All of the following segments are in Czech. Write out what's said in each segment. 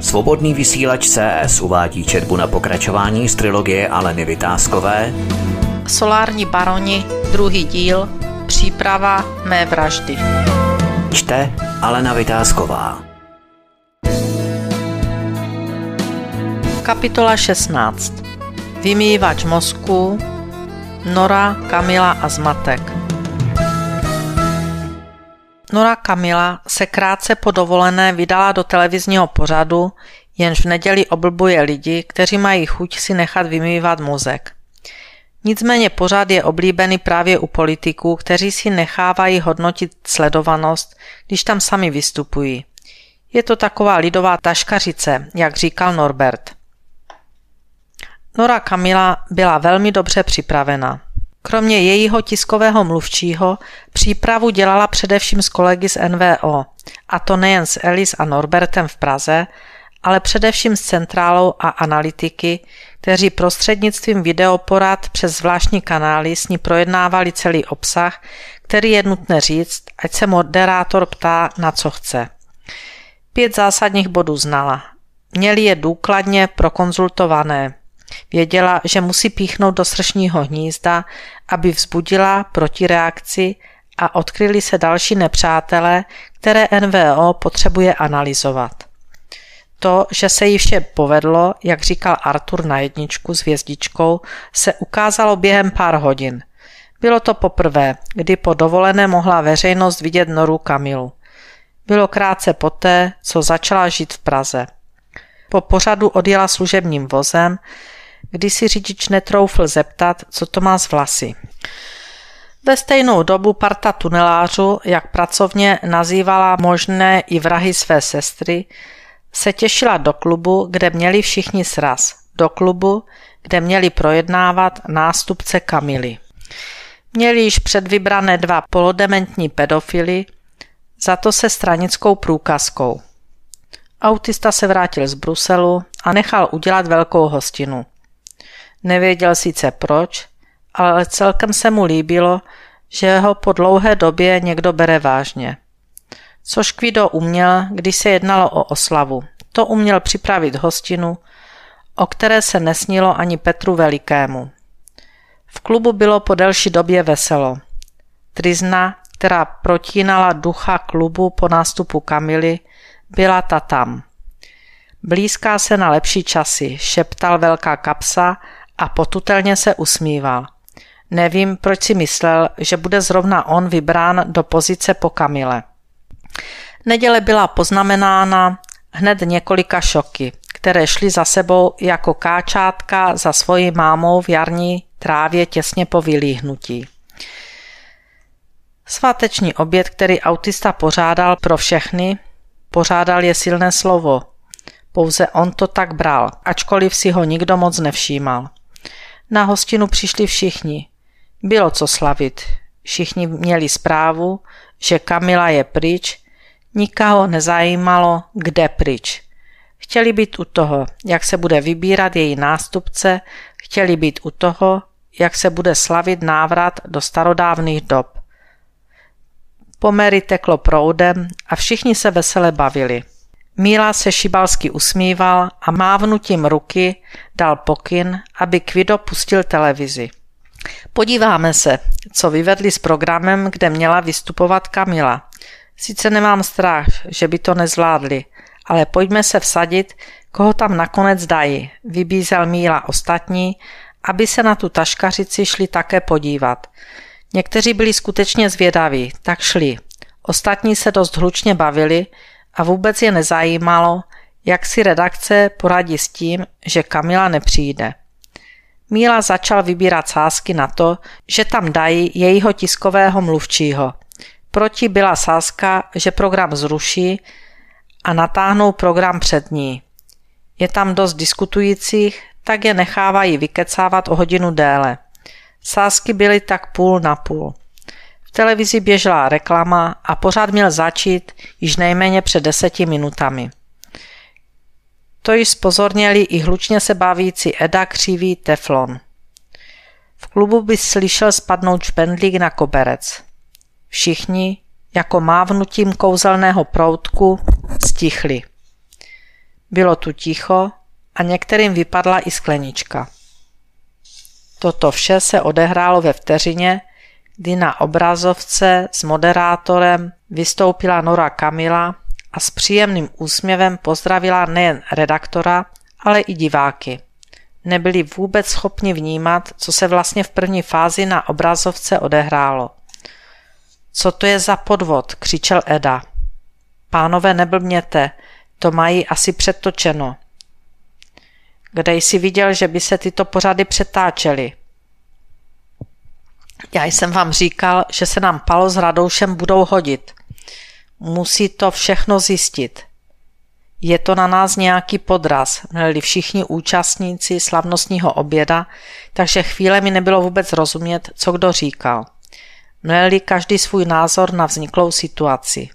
Svobodný vysílač CS uvádí četbu na pokračování z trilogie Aleny Vytázkové. Solární baroni, druhý díl, příprava mé vraždy. Čte Alena Vytázková. Kapitola 16 Vymývač mozku Nora, Kamila a zmatek Nora Kamila se krátce po dovolené vydala do televizního pořadu, jenž v neděli oblbuje lidi, kteří mají chuť si nechat vymývat mozek. Nicméně pořád je oblíbený právě u politiků, kteří si nechávají hodnotit sledovanost, když tam sami vystupují. Je to taková lidová taškařice, jak říkal Norbert. Nora Kamila byla velmi dobře připravena. Kromě jejího tiskového mluvčího přípravu dělala především s kolegy z NVO, a to nejen s Elis a Norbertem v Praze, ale především s centrálou a analytiky, kteří prostřednictvím videoporad přes zvláštní kanály s ní projednávali celý obsah, který je nutné říct, ať se moderátor ptá, na co chce. Pět zásadních bodů znala. Měli je důkladně prokonzultované. Věděla, že musí píchnout do sršního hnízda, aby vzbudila protireakci a odkryli se další nepřátelé, které NVO potřebuje analyzovat. To, že se jí vše povedlo, jak říkal Artur na jedničku s hvězdičkou, se ukázalo během pár hodin. Bylo to poprvé, kdy po dovolené mohla veřejnost vidět Noru Kamilu. Bylo krátce poté, co začala žít v Praze. Po pořadu odjela služebním vozem, kdy si řidič netroufl zeptat, co to má z vlasy. Ve stejnou dobu parta tunelářů, jak pracovně nazývala možné i vrahy své sestry, se těšila do klubu, kde měli všichni sraz. Do klubu, kde měli projednávat nástupce Kamily. Měli již předvybrané dva polodementní pedofily, za to se stranickou průkazkou. Autista se vrátil z Bruselu a nechal udělat velkou hostinu. Nevěděl sice proč, ale celkem se mu líbilo, že ho po dlouhé době někdo bere vážně. Což Kvido uměl, když se jednalo o oslavu. To uměl připravit hostinu, o které se nesnilo ani Petru Velikému. V klubu bylo po delší době veselo. Trizna, která protínala ducha klubu po nástupu Kamily, byla ta tam. Blízká se na lepší časy, šeptal velká kapsa a potutelně se usmíval. Nevím, proč si myslel, že bude zrovna on vybrán do pozice po Kamile. Neděle byla poznamenána hned několika šoky, které šly za sebou jako káčátka za svojí mámou v jarní trávě těsně po vylíhnutí. Sváteční oběd, který autista pořádal pro všechny, pořádal je silné slovo. Pouze on to tak bral, ačkoliv si ho nikdo moc nevšímal. Na hostinu přišli všichni. Bylo co slavit. Všichni měli zprávu, že Kamila je pryč, nikoho nezajímalo, kde pryč. Chtěli být u toho, jak se bude vybírat její nástupce, chtěli být u toho, jak se bude slavit návrat do starodávných dob. Pomery teklo proudem a všichni se vesele bavili. Míla se šibalsky usmíval a mávnutím ruky dal pokyn, aby Kvido pustil televizi. Podíváme se, co vyvedli s programem, kde měla vystupovat Kamila. Sice nemám strach, že by to nezvládli, ale pojďme se vsadit, koho tam nakonec dají, vybízel Míla ostatní, aby se na tu taškařici šli také podívat. Někteří byli skutečně zvědaví, tak šli. Ostatní se dost hlučně bavili, a vůbec je nezajímalo, jak si redakce poradí s tím, že Kamila nepřijde. Míla začal vybírat sázky na to, že tam dají jejího tiskového mluvčího. Proti byla sázka, že program zruší a natáhnou program před ní. Je tam dost diskutujících, tak je nechávají vykecávat o hodinu déle. Sázky byly tak půl na půl. V televizi běžela reklama a pořád měl začít již nejméně před deseti minutami. To již spozorněli i hlučně se bavící Eda Křivý Teflon. V klubu by slyšel spadnout špendlík na koberec. Všichni, jako mávnutím kouzelného proutku, stichli. Bylo tu ticho a některým vypadla i sklenička. Toto vše se odehrálo ve vteřině, kdy na obrazovce s moderátorem vystoupila Nora Kamila a s příjemným úsměvem pozdravila nejen redaktora, ale i diváky. Nebyli vůbec schopni vnímat, co se vlastně v první fázi na obrazovce odehrálo. Co to je za podvod, křičel Eda. Pánové, neblbněte, to mají asi přetočeno. Kde jsi viděl, že by se tyto pořady přetáčely? Já jsem vám říkal, že se nám Palo s Radoušem budou hodit. Musí to všechno zjistit. Je to na nás nějaký podraz, měli všichni účastníci slavnostního oběda, takže chvíle mi nebylo vůbec rozumět, co kdo říkal. Měli každý svůj názor na vzniklou situaci.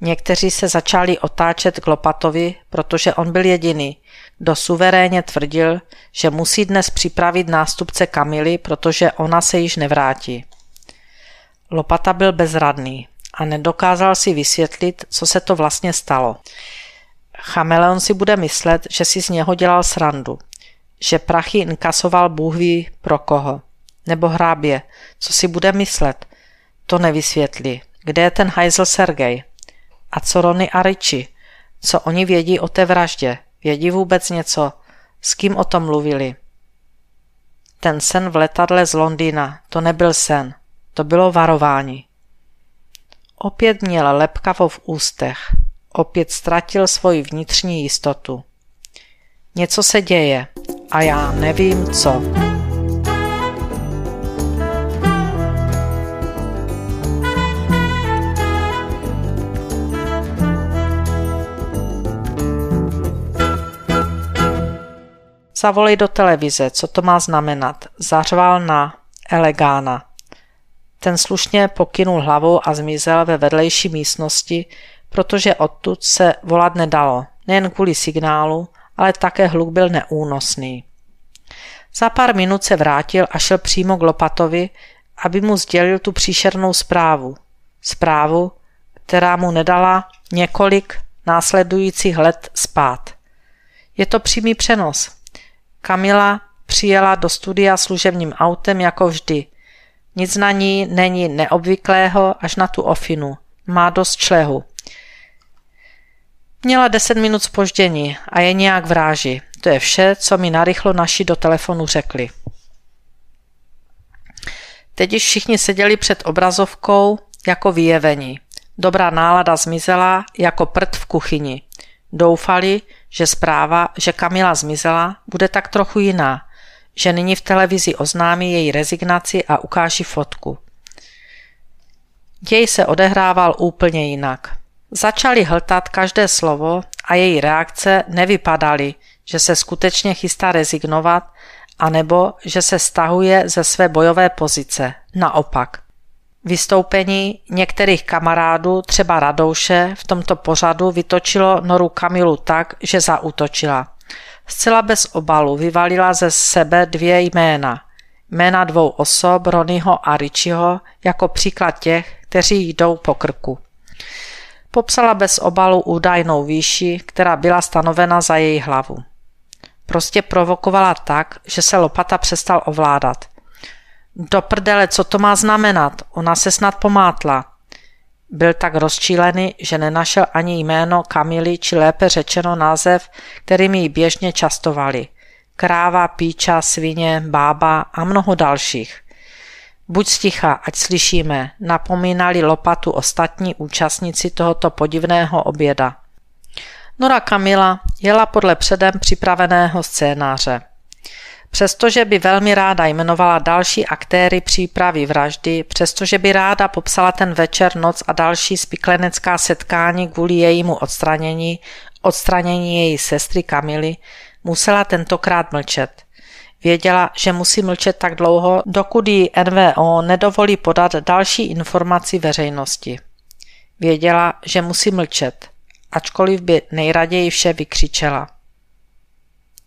Někteří se začali otáčet k Lopatovi, protože on byl jediný, kdo suverénně tvrdil, že musí dnes připravit nástupce Kamily, protože ona se již nevrátí. Lopata byl bezradný a nedokázal si vysvětlit, co se to vlastně stalo. Chameleon si bude myslet, že si z něho dělal srandu, že prachy inkasoval Bůh ví pro koho. Nebo hrábě, co si bude myslet, to nevysvětlí. Kde je ten hajzl Sergej? A co Rony a Richie? Co oni vědí o té vraždě? Vědí vůbec něco? S kým o tom mluvili? Ten sen v letadle z Londýna, to nebyl sen, to bylo varování. Opět měl lepkavo v ústech, opět ztratil svoji vnitřní jistotu. Něco se děje a já nevím co. Zavolej do televize, co to má znamenat. Zařval na Elegána. Ten slušně pokynul hlavou a zmizel ve vedlejší místnosti, protože odtud se volat nedalo, nejen kvůli signálu, ale také hluk byl neúnosný. Za pár minut se vrátil a šel přímo k Lopatovi, aby mu sdělil tu příšernou zprávu. Zprávu, která mu nedala několik následujících let spát. Je to přímý přenos. Kamila přijela do studia služebním autem jako vždy. Nic na ní není neobvyklého až na tu ofinu. Má dost člehu. Měla deset minut spoždění a je nějak vráži. To je vše, co mi narychlo naši do telefonu řekli. Teď již všichni seděli před obrazovkou jako vyjevení. Dobrá nálada zmizela jako prd v kuchyni. Doufali, že zpráva, že Kamila zmizela, bude tak trochu jiná, že nyní v televizi oznámí její rezignaci a ukáží fotku. Děj se odehrával úplně jinak. Začali hltat každé slovo a její reakce nevypadaly, že se skutečně chystá rezignovat, anebo že se stahuje ze své bojové pozice. Naopak. Vystoupení některých kamarádů, třeba Radouše, v tomto pořadu vytočilo Noru Kamilu tak, že zaútočila. Zcela bez obalu vyvalila ze sebe dvě jména. Jména dvou osob, Ronyho a Richiho, jako příklad těch, kteří jdou po krku. Popsala bez obalu údajnou výši, která byla stanovena za její hlavu. Prostě provokovala tak, že se lopata přestal ovládat. Do prdele, co to má znamenat? Ona se snad pomátla. Byl tak rozčílený, že nenašel ani jméno Kamily, či lépe řečeno název, kterými ji běžně častovali. Kráva, píča, svině, bába a mnoho dalších. Buď sticha, ať slyšíme, napomínali lopatu ostatní účastníci tohoto podivného oběda. Nora Kamila jela podle předem připraveného scénáře. Přestože by velmi ráda jmenovala další aktéry přípravy vraždy, přestože by ráda popsala ten večer, noc a další spiklenecká setkání kvůli jejímu odstranění, odstranění její sestry Kamily, musela tentokrát mlčet. Věděla, že musí mlčet tak dlouho, dokud jí NVO nedovolí podat další informaci veřejnosti. Věděla, že musí mlčet, ačkoliv by nejraději vše vykřičela.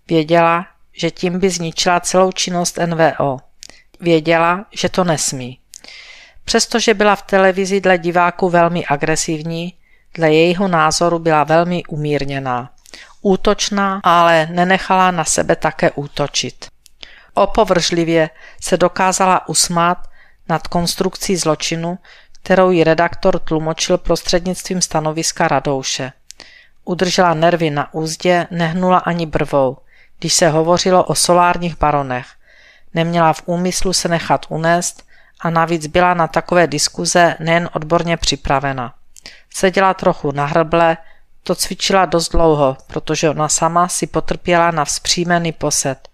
Věděla, že tím by zničila celou činnost NVO. Věděla, že to nesmí. Přestože byla v televizi dle diváků velmi agresivní, dle jejího názoru byla velmi umírněná. Útočná, ale nenechala na sebe také útočit. Opovržlivě se dokázala usmát nad konstrukcí zločinu, kterou ji redaktor tlumočil prostřednictvím stanoviska Radouše. Udržela nervy na úzdě, nehnula ani brvou, když se hovořilo o solárních baronech. Neměla v úmyslu se nechat unést a navíc byla na takové diskuze nejen odborně připravena. Seděla trochu na hrble, to cvičila dost dlouho, protože ona sama si potrpěla na vzpřímený posed.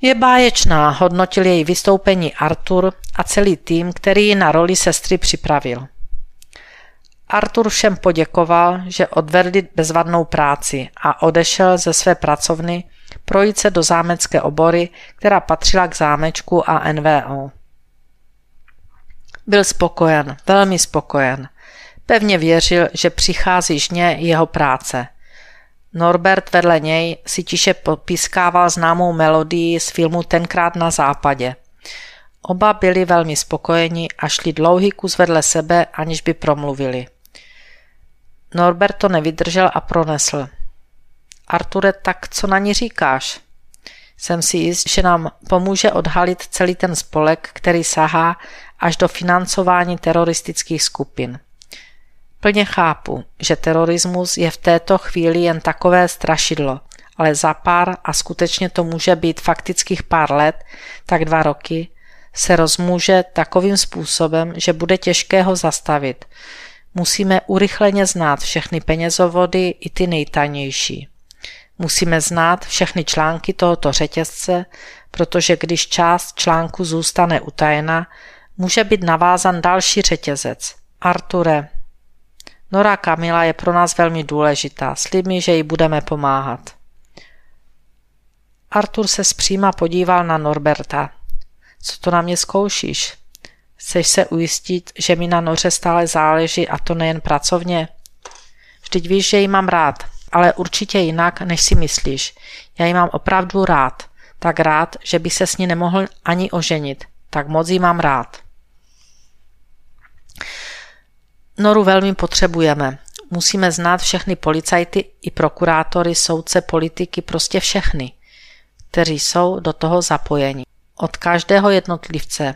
Je báječná, hodnotil její vystoupení Artur a celý tým, který ji na roli sestry připravil. Artur všem poděkoval, že odvedli bezvadnou práci a odešel ze své pracovny projít se do zámecké obory, která patřila k zámečku a NVO. Byl spokojen, velmi spokojen. Pevně věřil, že přichází žně jeho práce. Norbert vedle něj si tiše popiskával známou melodii z filmu Tenkrát na západě. Oba byli velmi spokojeni a šli dlouhý kus vedle sebe, aniž by promluvili. Norbert to nevydržel a pronesl. Arture, tak co na ní říkáš? Jsem si jist, že nám pomůže odhalit celý ten spolek, který sahá až do financování teroristických skupin. Plně chápu, že terorismus je v této chvíli jen takové strašidlo, ale za pár, a skutečně to může být faktických pár let, tak dva roky, se rozmůže takovým způsobem, že bude těžké ho zastavit. Musíme urychleně znát všechny penězovody i ty nejtanější. Musíme znát všechny články tohoto řetězce, protože když část článku zůstane utajena, může být navázan další řetězec. Arture, Nora Kamila je pro nás velmi důležitá. Slib mi, že jí budeme pomáhat. Artur se zpříma podíval na Norberta. Co to na mě zkoušíš? Chceš se ujistit, že mi na Noře stále záleží a to nejen pracovně? Vždyť víš, že ji mám rád, ale určitě jinak, než si myslíš. Já ji mám opravdu rád. Tak rád, že by se s ní nemohl ani oženit. Tak moc ji mám rád. Noru velmi potřebujeme. Musíme znát všechny policajty i prokurátory, soudce, politiky, prostě všechny, kteří jsou do toho zapojeni. Od každého jednotlivce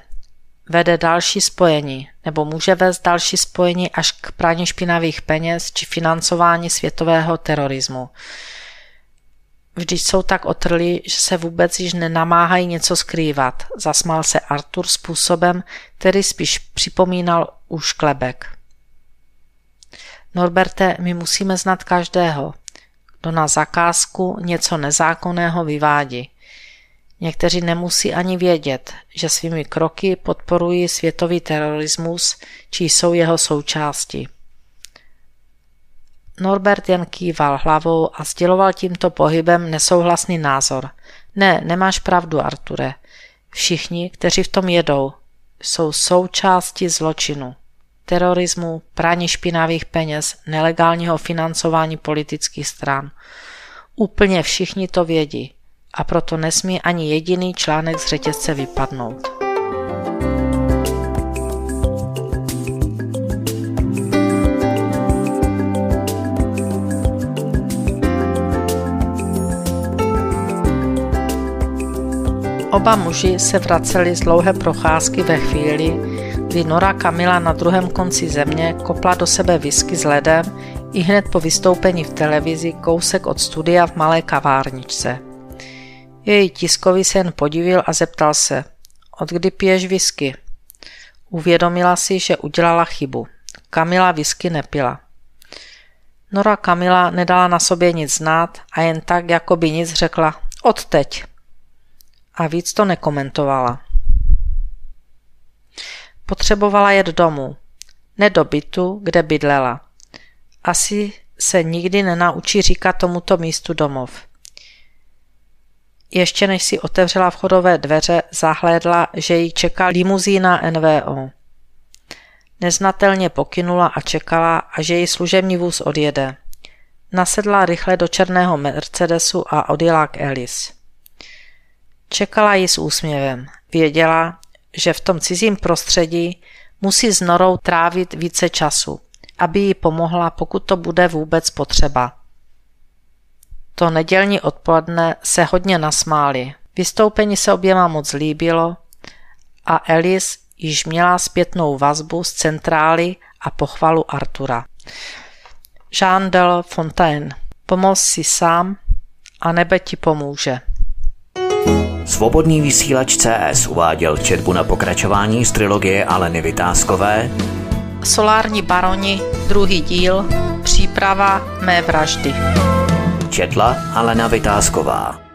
vede další spojení, nebo může vést další spojení až k praní špinavých peněz či financování světového terorismu. Vždyť jsou tak otrli, že se vůbec již nenamáhají něco skrývat, zasmál se Artur způsobem, který spíš připomínal už klebek. Norberte, my musíme znát každého, kdo na zakázku něco nezákonného vyvádí. Někteří nemusí ani vědět, že svými kroky podporují světový terorismus, či jsou jeho součástí. Norbert jen kýval hlavou a sděloval tímto pohybem nesouhlasný názor. Ne, nemáš pravdu, Arture. Všichni, kteří v tom jedou, jsou součástí zločinu terorismu, praní špinavých peněz, nelegálního financování politických stran. Úplně všichni to vědí a proto nesmí ani jediný článek z řetězce vypadnout. Oba muži se vraceli z dlouhé procházky ve chvíli, kdy Nora Kamila na druhém konci země kopla do sebe whisky s ledem i hned po vystoupení v televizi kousek od studia v malé kavárničce. Její tiskový se jen podivil a zeptal se, od kdy piješ whisky? Uvědomila si, že udělala chybu. Kamila whisky nepila. Nora Kamila nedala na sobě nic znát a jen tak, jako by nic řekla odteď. A víc to nekomentovala. Potřebovala jet domů, ne do bytu, kde bydlela. Asi se nikdy nenaučí říkat tomuto místu domov. Ještě než si otevřela vchodové dveře, zahlédla, že ji čeká limuzína NVO. Neznatelně pokynula a čekala, a že její služební vůz odjede. Nasedla rychle do černého Mercedesu a odjela k Alice. Čekala ji s úsměvem. Věděla, že v tom cizím prostředí musí s Norou trávit více času, aby jí pomohla, pokud to bude vůbec potřeba. To nedělní odpoledne se hodně nasmáli. Vystoupení se oběma moc líbilo a Alice již měla zpětnou vazbu z centrály a pochvalu Artura. Jean de Fontaine. Pomoz si sám a nebe ti pomůže. Svobodný vysílač CS uváděl četbu na pokračování z trilogie Aleny Vytázkové Solární baroni, druhý díl, příprava mé vraždy. Četla Alena Vytázková